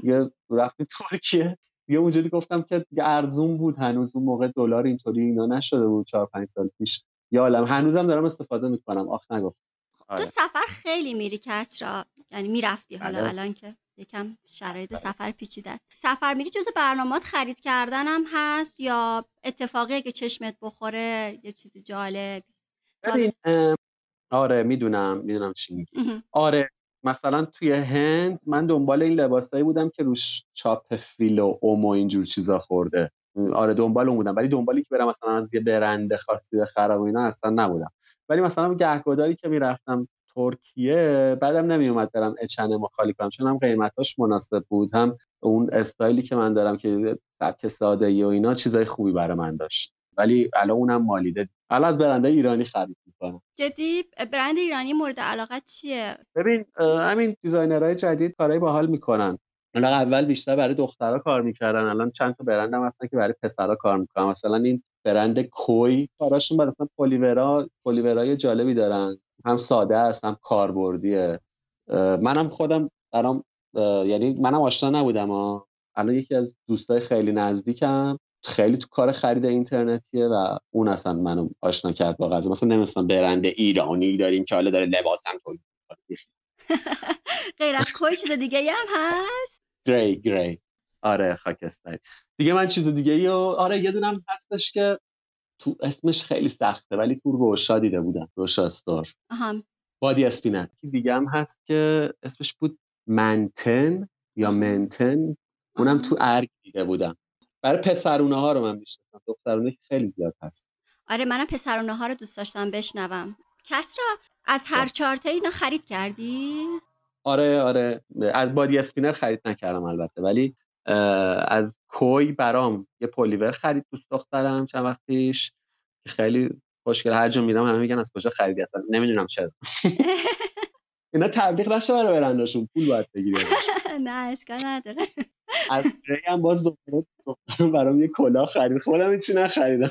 دیگه رفتیم ترکیه. دیگه اونجوری گفتم که دیگه ارزون بود. هنوز اون موقع دلار اینطوری اینا نشده بود چهار پنج سال پیش. یا عالم. هنوزم دارم استفاده می‌کنم. آخ نگفت. تو آره. سفر خیلی میری کسرا؟ یعنی می‌رفتی حالا بله. الان که؟ یکم شرایط بله. سفر پیچیده سفر میری جز برنامات خرید کردن هم هست یا اتفاقی که چشمت بخوره یه چیز جالب؟ آره می‌دونم می‌دونم چی میگی. آره مثلا توی هند من دنبال این لباسایی بودم که روش چاپ فیل و اوم و اینجور چیزا خورده. آره دنبال اون بودم ولی دنبالی که برم مثلا از یه برنده خاصی بخرم و اینا اصلا نبودم. ولی مثلا گهگداری که می‌رفتم ترکیه بعدم نمیومد برم اچنه مخالی کنم چون هم قیمتاش مناسب بود هم اون استایلی که من دارم که سبک ساده ای و اینا چیزای خوبی برای من داشت. ولی الان اونم مالیده. الان از برندای ایرانی خرید می‌کنم. جدی؟ برند ایرانی مورد علاقه چیه؟ ببین همین designer های جدید کارهای باحال می‌کنن. حالا اول بیشتر برای دخترها کار می‌کردن الان چند تا برند هم هستن که برای پسرها کار می‌کنن. مثلا این برند کوی کاراشون مثلا پلیورا پلیورای جالبی دارن. هم ساده است هم کاربردیه. منم خودم برام یعنی منم آشنا نبودم ها الان یکی از دوستای خیلی نزدیکم خیلی تو کار خرید اینترنتیه و اون اصلا منو آشنا کرد با غذا. مثلا نمیستم برند ایرانی داریم که حالا داره لباسم تولید غیر از کوی چیز دیگه هم هست؟ گری گری. آره خاکستری. دیگه من چیز دیگه ای آره یه دونم هستش که تو اسمش خیلی سخته ولی تو روشا دیده بودم روشا استور. بادی اسپینت دیگه هم هست که اسمش بود منتن یا منتن. اونم تو ارگ دیده بودم. برای پسرونه ها رو من می‌شناسم. دخترونه خیلی زیاد هست. آره منم پسرونه ها رو دوست داشتم بشنوم. کس را از هر. چارته اینا خرید کردی؟ آره آره. از بادی اسپینر خرید نکردم البته. ولی از کوی برام یه پولیور خرید دوست دخترم چند وقت پیش که خیلی خوشگل هر جا میرم همه میگن از کجا خریدی اصلا؟ نمی‌دونم چرا. اینا تبلیغ نشه برای برنداشون پول باید بگیری نه اشکال نداره. از هم باز دوباره برام یه کلاه خرید. خودم هیچی نخریدم.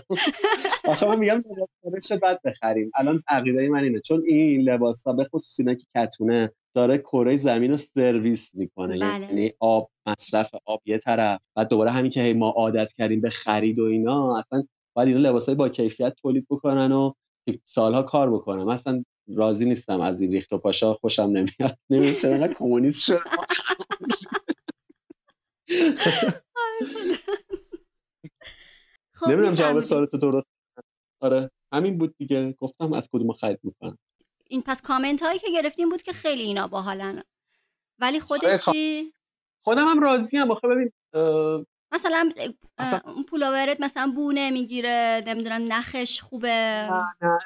آخه من میگم لباس بعد بخریم. الان عقیده من اینه. چون این لباس ها به خصوص اینا که کتونه داره کره زمین رو سرویس می‌کنه. بله. یعنی آب مصرف آب یه طرف. بعد دوباره همین که ما عادت کردیم به خرید و اینا اصلا باید اینا لباسای با کیفیت تولید بکنن و سالها کار بکنن. مثلا راضی نیستم از این ریخت و پاشا. خوشم نمیاد. نمی‌دونم چرا کمونیست شد خب نمی‌دونم جواب سوالت درست آره همین بود دیگه. گفتم از کدوم خرید می‌کنم. این پس کامنت هایی که گرفتیم بود که خیلی اینا باحالن. ولی خودت آره، چی؟ خودم هم راضی ام. آخه ببین مثلا اون پولوورت مثلا بو نمی‌گیره نمی‌دونم نخش خوبه. نه نه.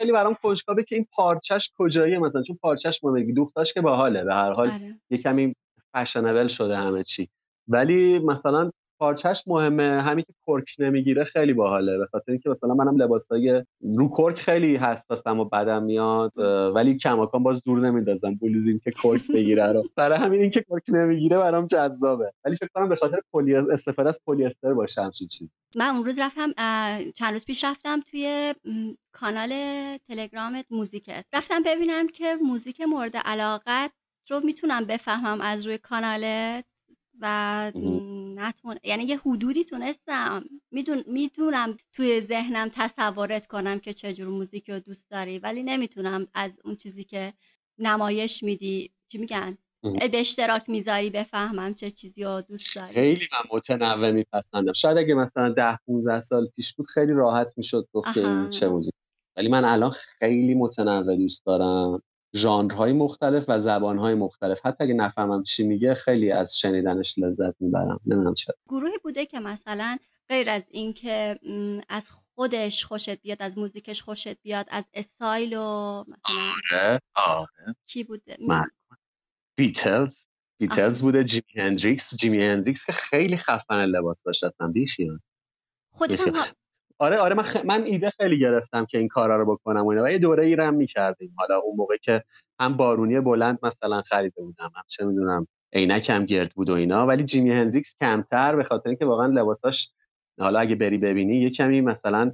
خیلی برام کنجکاوه که این پارچش کجاییه مثلا. چون پارچش مهمه دوختاش که باحاله. به هر حال آره. یه کمی fashionable شده همه چی. ولی مثلا پارچش مهمه. همین که کرک نمی‌گیره خیلی باحاله. به خاطر اینکه مثلا منم لباسای رو کرک خیلی حساسم و بدم میاد ولی کماکان باز دور نمیندازم. بلوزین که کرک بگیره رو. برای همین اینکه کرک نمی‌گیره برام جذابه. ولی فکر کنم به خاطر پلی استفاده از پلی استر باشه همچین چیز من اون روز رفتم چند روز پیش رفتم توی کانال تلگرامت موزیکت. رفتم ببینم که موزیک مورد علاقت رو می‌تونم بفهمم از روی کانالت. و نتون یعنی یه حدودی تونستم. میدون می‌تونم توی ذهنم تصورت کنم که چجور موزیک رو دوست داری ولی نمی‌تونم از اون چیزی که نمایش میدی چی میگن؟ به اشتراک می‌ذاری بفهمم چه چیزی رو دوست داری. خیلی من متنوع میپسندم. شاید اگه مثلا ده 15 سال پیش بود خیلی راحت می‌شد گفت که این چه موزیک ولی من الان خیلی متنوع دوست دارم. ژانرهای مختلف و زبانهای مختلف. حتی اگه نفهمم چی میگه خیلی از شنیدنش لذت می‌برم. نمی‌دونم چرا. گروهی بوده که مثلا غیر از اینکه از خودش خوشت بیاد از موزیکش خوشت بیاد از استایل و مثلا آره آره. کی بوده؟ من. بیتلز. بیتلز بوده جیمی هندریکس. جیمی هندریکس که خیلی خفن لباس داشت اصلا. بیشیان خودت آره آره من, من ایده خیلی گرفتم که این کارا رو بکنم و, و یه دوره ای رم می‌کردیم. حالا اون موقع که هم بارونی بلند مثلا خریده بودم هم چه می‌دونم عینک گرد بود و اینا ولی جیمی هندریکس کمتر به خاطر اینکه واقعا لباساش حالا اگه بری ببینی یه کمی مثلا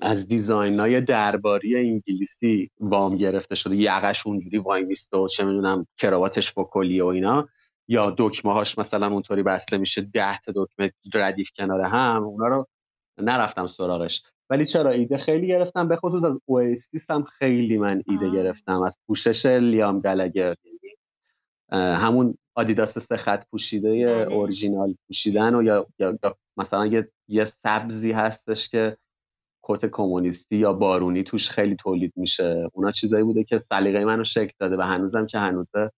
از design های درباری انگلیسی وام گرفته شده یقش اونجوری وایمیسته و چه می‌دونم کراواتش فکلی و اینا یا دکمه هاش مثلا اونطوری بسته میشه ده تا دکمه ردیف کنار هم اونا رو نرفتم سراغش. ولی چرا ایده خیلی گرفتم؟ به خصوص از اویسیس هم خیلی من ایده گرفتم. از پوشش لیام گلگر. همون آدیداس سه خط پوشیده بله. اورجینال پوشیدن و یا, یا, مثلا یه, یه سبزی هستش که کت کمونیستی یا بارونی توش خیلی تولید میشه. اونا چیزایی بوده که سلیقه منو شکل داده و هنوزم که هنوزه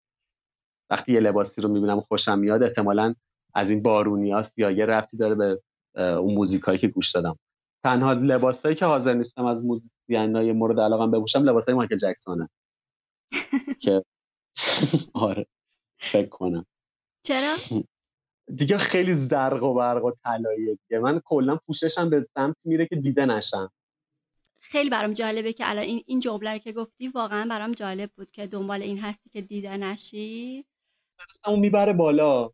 وقتی یه لباسی رو می‌بینم خوشم میاد احتمالا از این بارونی هاست یا یه رفتی داره به اون موزیکایی که گوش دادم. تنها لباسایی که حاضر نیستم از موزیسینای مورد علاقم بپوشم لباسای مایکل جکسونه. که آره فکر کنم. چرا؟ دیگه خیلی زرق و برق و طلاییه دیگه. من کلا پوششم به سمت میره که دیده نشم. خیلی برام جالبه که الان این این جمله که گفتی واقعا برام جالب بود که دنبال این هستی که دیده نشی. اون می‌بره بالا.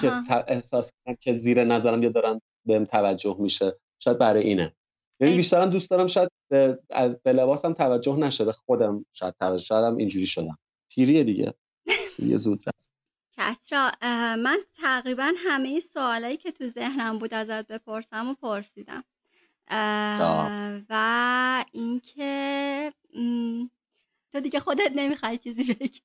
که احساس کنم که زیر نظرم یا دارن بهم توجه میشه. شاید برای اینه. یعنی بیشترم دوست دارم شاید به, به لباسم توجه نشه به خودم شاید توجه شدم اینجوری شدم. پیریه دیگه. یه زود رست کسرا من تقریبا همه سوالایی که تو ذهنم بود ازت بپرسم و پرسیدم. و اینکه تو دیگه خودت نمی‌خوای چیزی بگی.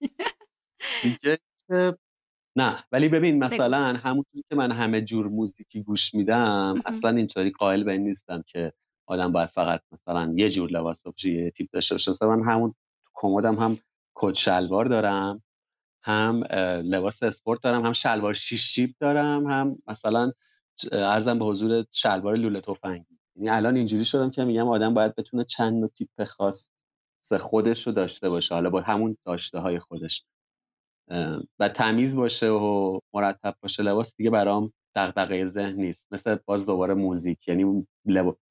دیگه نه ولی ببین مثلا همونطور که من همه جور موزیکی گوش میدم اصلا اینطوری قائل به این نیستم که آدم باید فقط مثلا یه جور لباس بپوشه یه تیپ داشته باشه. مثلا من همون کمدم هم کت شلوار دارم هم لباس اسپورت دارم هم شلوار شیش جیب دارم هم مثلا ارزم به حضور شلوار لوله تفنگی. یعنی الان اینجوری شدم که میگم آدم باید بتونه چند نوع تیپ خاص خودش رو داشته باشه. حالا با همون داشته های خودش. و تمیز باشه و مرتب باشه لباس دیگه برام دغدغه ذهن نیست. مثل باز دوباره موزیک. یعنی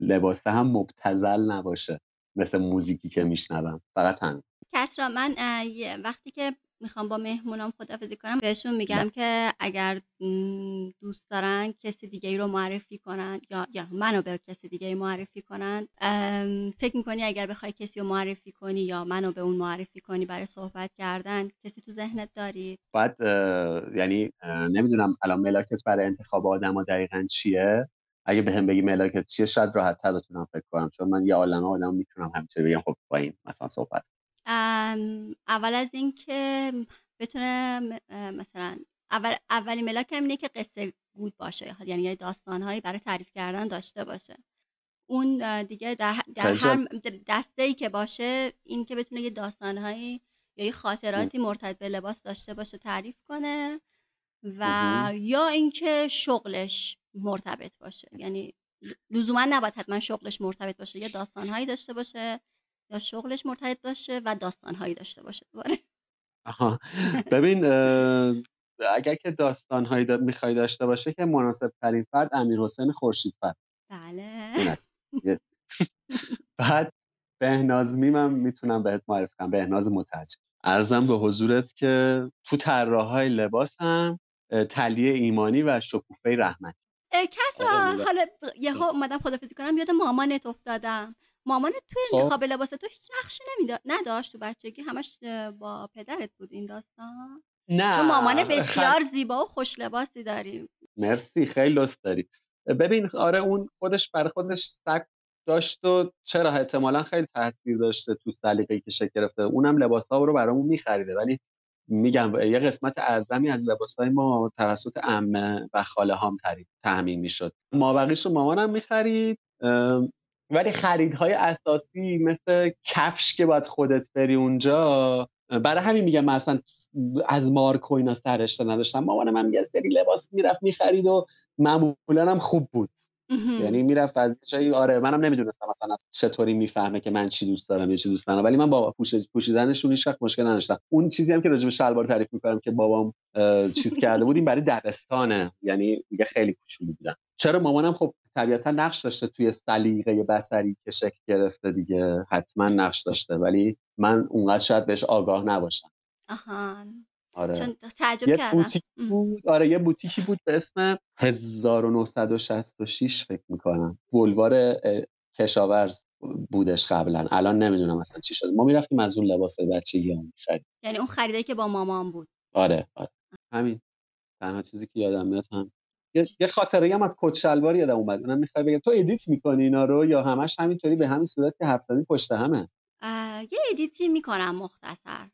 لباس هم مبتزل نباشه مثل موزیکی که میشنوم. فقط همین. کسرا من وقتی که می‌خوام با مهمونام خدافزی کنم. بهشون میگم بله. که اگر دوست دارن کسی دیگه ای رو معرفی کنن یا یا منو به کسی دیگه ای معرفی کنن فکر می‌کنی اگر بخوای کسی رو معرفی کنی یا منو به اون معرفی کنی برای صحبت کردن کسی تو ذهنت داری؟ بعد یعنی نمی‌دونم الان ملاکت برای انتخاب آدم دقیقا چیه؟ اگه به هم بگی ملاکت چیه شاید راحت تر بتونم فکر کنم چون من یه عالمه آدم می‌تونم همینطوری بگم خب با این مثلا صحبت اول از اینکه بتونه مثلا اول اولین ملاک هم اینه که قصه گود باشه. یعنی یه داستانهایی برای تعریف کردن داشته باشه. اون دیگه در, در هر دسته ای که باشه این که بتونه یه داستانهایی یا یه خاطراتی مرتبط به لباس داشته باشه تعریف کنه و یا اینکه شغلش مرتبط باشه. یعنی لزوما نباید حتما شغلش مرتبط باشه. یه داستانهایی داشته باشه. یا شغلش مرتبط باشه و داستانهایی داشته باشه دوباره. آها. ببین اگر که داستانهایی دا می‌خوای داشته باشه که مناسب ترین فرد امیر حسین خورشید فرد. بله. بعد بهناز میمم می‌تونم بهت معرفی کنم. بهناز مترجم. ارزم به حضورت که تو طراحهای لباس هم تلیه ایمانی و شکوفه رحمتی. کس حالا یه اومدم خدافزی کنم یاد مامانت افتادم. مامانت توی خب. انتخاب لباس تو هیچ نقشی نمی‌داد نداشت تو بچگی. همش با پدرت بود این داستان؟ نه. چون مامان بسیار زیبا و خوش لباسی داریم. مرسی. خیلی لطف داری. ببین آره اون خودش برای خودش سگ داشت و چرا احتمالا خیلی تاثیر داشته تو سلیقه‌ای که شکل گرفته. اونم لباس ها رو برامون میخریده. ولی میگم یه قسمت اعظمی از لباس های ما توسط عمه و خاله هام تامین می‌شد. ما بقیش رو مامانم می‌خرید. ولی خریدهای اساسی مثل کفش که باید خودت بری اونجا برای همین میگم من اصلا از مارک و اینا سرشته نداشتم. مامان من یه سری لباس می‌رفت می‌خرید و معمولا هم خوب بود. یعنی می‌رفت از جایی آره منم نمی‌دونستم مثلا چطوری می‌فهمه که من چی دوست دارم یا چی دوست ندارم. ولی من با پوشیدنشون هیچ وقت مشکل نداشتم. اون چیزی هم که راجع به شلوار تعریف می‌کنم که بابام چیز کرده بودیم برای دبستانه. یعنی دیگه خیلی کوچولو بودم چرا مامانم خب طبیعتا نقش داشته توی سلیقه بسری که شکل گرفته دیگه. حتما نقش داشته ولی من اونقدر شاید بهش آگاه نباشم. آها. آره. چون تعجب یه کردم. بوتیک بود. آره یه بوتیکی بود به اسم 1966 فکر می‌کنم. بولوار کشاورز بودش قبلا. الان نمی‌دونم اصلا چی شده. ما می‌رفتیم از اون لباس بچگی هم می‌خریم. یعنی اون خریده که با مامان بود. آره آره. همین. تنها چیزی که یادم میاد هم یه خاطره هم از کت شلوار یادم اومد. اونم می‌خوای بگم. تو ادیت می‌کنی اینا رو یا همش همینطوری به همین صورت که حرف زدی پشت همه؟ یه ادیتی می‌کنم مختصر.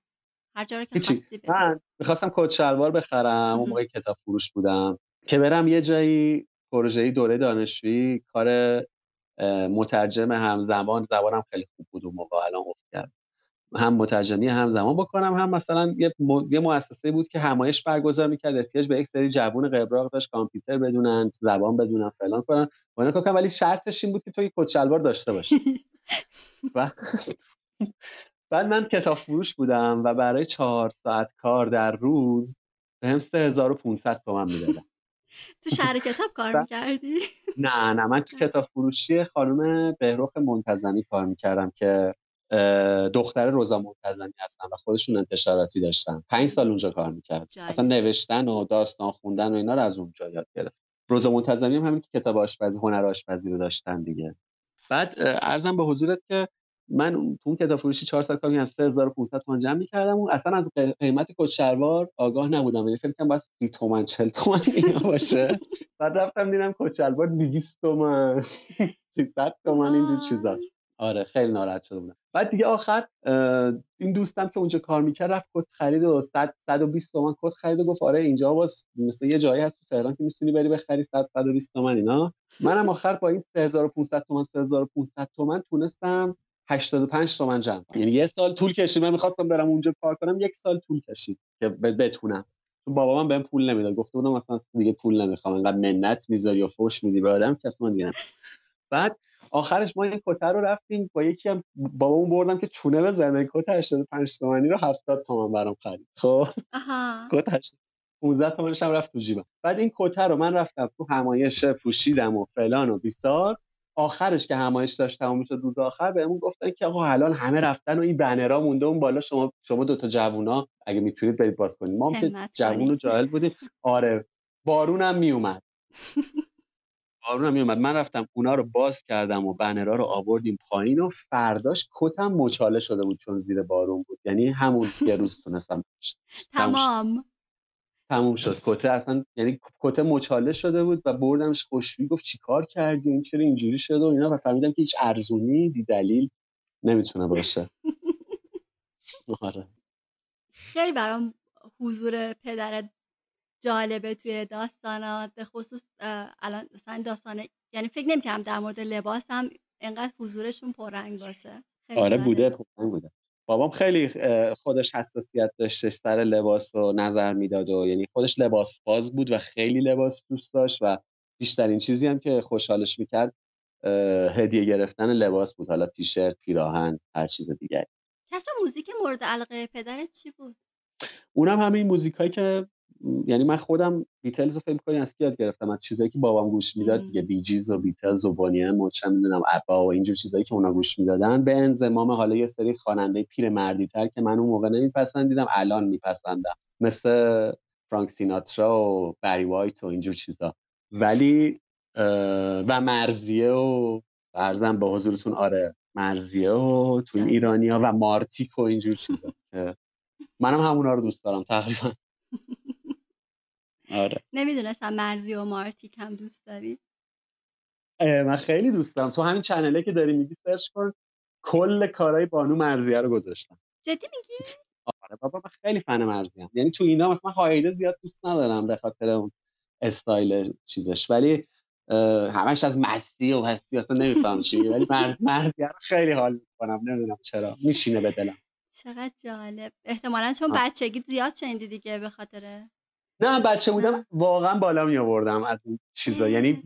هر جا که خواستی من می‌خواستم کت شلوار بخرم اون موقع کتاب فروش بودم. که برم یه جایی پروژه‌ای دوره دانشجویی کار مترجم همزمان زبانم خیلی خوب بود اون موقع الان افت کرد هم مترجمی هم زمان بکنم هم مثلا یه, م... یه مؤسسه بود که همایش برگزار می‌کرد احتیاج به یک سری جوون قبراق داشت کامپیوتر بدونن زبان بدونن فلان کنن. و اینا کنم ولی شرطش این بود که تو یک کت شلوار داشته باشی. بعد من کتاب فروش بودم و برای چهار ساعت کار در روز به هم 3500 تومن می‌دادم. تو شهر کتاب کار می‌کردی؟ نه نه من تو کتاب فروشی خانم بهروخ منتظمی کار می‌کردم که دختر روزا منتظمی هستن و خودشون انتشاراتی داشتن. پنج سال اونجا کار می‌کرد. اصلا نوشتن و داستان خوندن و اینا رو از اونجا یاد گرفت. روزا منتظمی هم همین که کتاب آشپزی هنر آشپزی رو داشتن دیگه. بعد ارزم به حضورت که من تو اون کتاب فروشی 400 کامی از 3500 تومان جمع می‌کردم و اصلا از قیمت کت شلوار آگاه نبودم. یعنی فکر کنم باید 30 تومن 40 تومن اینا باشه. بعد رفتم دیدم کت شلوار 200 تومن 300 تومن اینجور چیزاست. آره خیلی ناراحت شده بودم. بعد دیگه آخر این دوستم که اونجا کار می‌کرد رفت کت خرید و 100 120 تومن کت خرید و گفت آره اینجا باز مثل یه جایی هست تو تهران که می‌تونی بری بخری 100 120 تومن اینا. منم آخر با این 3500 تومن 3500 تومن تونستم 85 تومن جمع یعنی یه سال طول کشید. من می‌خواستم برم اونجا کار کنم یک سال طول کشید که بتونم. چون بابا من بهم پول نمی‌داد. گفته بودم مثلا دیگه پول نمی‌خوام. انقدر منت می‌ذاری و فوش میدی به آدم که اصلا دیگه بعد آخرش ما این کتر رو رفتیم با یکی هم بابامون بردم که چونه بزنه کت 85 تومانی رو 70 تومن برام خرید. خب؟ کت 15 تومنش هم رفت تو جیبم. بعد این کتر رو من رفتم تو همایش پوشیدم و فلان و بیسار. آخرش که همایش داشت تمام شد روز آخر بهمون گفتن که آقا الان همه رفتن و این بنرها مونده اون بالا شما شما دو تا جوونا اگه می‌تونید برید باز کنید. ما هم که جوون و جاهل بودیم. آره. بارونم میومد. بارونم میومد من رفتم اونا رو باز کردم و بنرها رو آوردیم پایین و فرداش کتم مچاله شده بود چون زیر بارون بود. یعنی همون یه روز تونستم تمام. تموم شد. کته اصلا یعنی کته مچاله شده بود و بردمش خوشویی گفت چیکار کردی؟ این چرا اینجوری شده و اینا؟ و فهمیدم که هیچ ارزونی بی دلیل نمی‌تونه باشه. آره. خیلی برام حضور پدرت جالبه توی داستانات به خصوص الان مثلا داستان یعنی فکر نمی‌کنم در مورد لباس هم انقدر حضورشون پررنگ باشه. آره بوده پررنگ بوده. بابام خیلی خودش حساسیت داشتش سر لباس و نظر می‌داد و یعنی خودش لباس باز بود و خیلی لباس دوست داشت و بیشترین چیزی هم که خوشحالش می‌کرد هدیه گرفتن لباس بود. حالا تیشرت پیراهن هر چیز دیگری. کسا موزیک مورد علاقه پدرت چی بود؟ اونم همین موزیکایی که یعنی من خودم بیتلز رو فکر کنی از کی یاد گرفتم. از چیزایی که بابام گوش می‌داد دیگه بیجیز و بیتلز و بونیم و چه می‌دونم ابا و اینجور چیزایی که اونا گوش می‌دادن. به انضمام حالا یه سری خواننده پیر مردی تر که من اون موقع نمیپسندیدم الان میپسندم. مثل فرانک سیناترا و بری وایت و اینجور چیزا. ولی و مرزیه و ارزم به حضورتون آره مرزیه و تو این ایرانیا و مارتیک و اینجور چیزا منم همونا رو دوست دارم تقریبا. آره. نمی‌دونستم مرزی و مارتیک هم دوست داری؟ من خیلی دوست دارم تو همین چنله که داری میگی سرچ کن. کل کارهای بانو مرزیه رو گذاشتم. جدی میگی؟ آره بابا من خیلی فن مرزی هم. یعنی تو اینا مثلا هایده زیاد دوست ندارم به خاطر اون استایل چیزش. ولی همش از مستی و هستی اصلا نمیفهم چی ولی مرزیه رو خیلی حال می‌کنم. نمی‌دونم چرا. میشینه به دلم. چقدر جالب. احتمالا چون بچگی زیاد شنیدی دیگه به خاطر نه بچه بودم واقعا بالا می آوردم از این چیزا. یعنی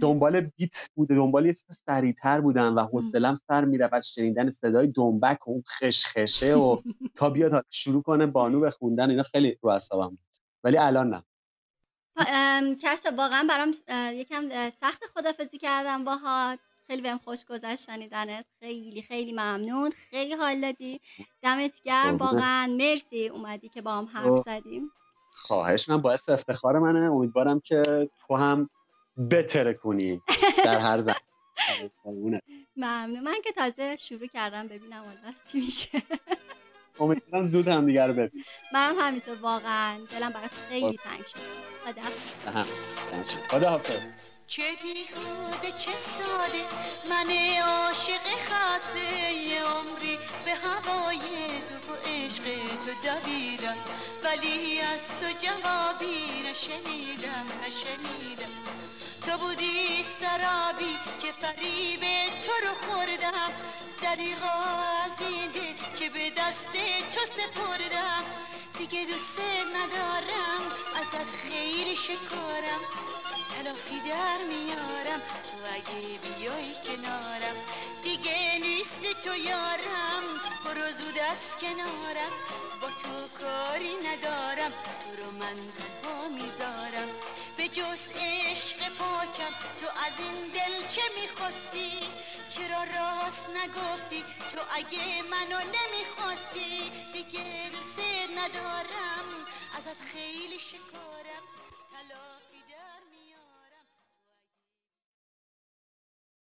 دنبال بیت بوده دنبال یه چیز سریعتر بودم و حوصلم سر می‌رفت از شنیدن صدای دنبک و اون خشخشه و تا بیاد شروع کنه بانو به خوندن اینا خیلی رو اعصابم بود. ولی الان نه. کسرا واقعا برام یکم سخت خدافزی کردم باهات. خیلی بهم خوش گذشت شنیدنت. خیلی خیلی ممنون. خیلی حال دادی. دمت گرم واقعا. مرسی اومدی که با هم حرف زدیم. خواهش من باعث افتخار منه. امیدوارم که تو هم بتره کنی در هر زن ممنون. من که تازه شروع کردم ببینم اون چی میشه. امیدوارم زود هم دیگر رو ببین منم همینطور واقعا. دلم برات خیلی تنگ شد. خدا خدا حافظ. چه بیهوده چه ساده. من عاشق خسته یه عمری به هوای تو و عشق تو دویدم. ولی از تو جوابی نشنیدم نشنیدم. تو بودی سرابی که فریب تو رو خوردم. دریغا از این که به دست تو سپردم. دیگه دوست ندارم ازت خیلی شکارم. الافی در میارم. تو اگه بیای کنارم. دیگه نیست تو یارم. برو زود از کنارم. با تو کاری ندارم. تو رو من تنها می‌ذارم. به جز عشق پاکم. تو از این دل چه می‌خواستی؟ چرا راست نگفتی؟ تو اگه منو نمی‌خواستی دیگه دوست ندارم.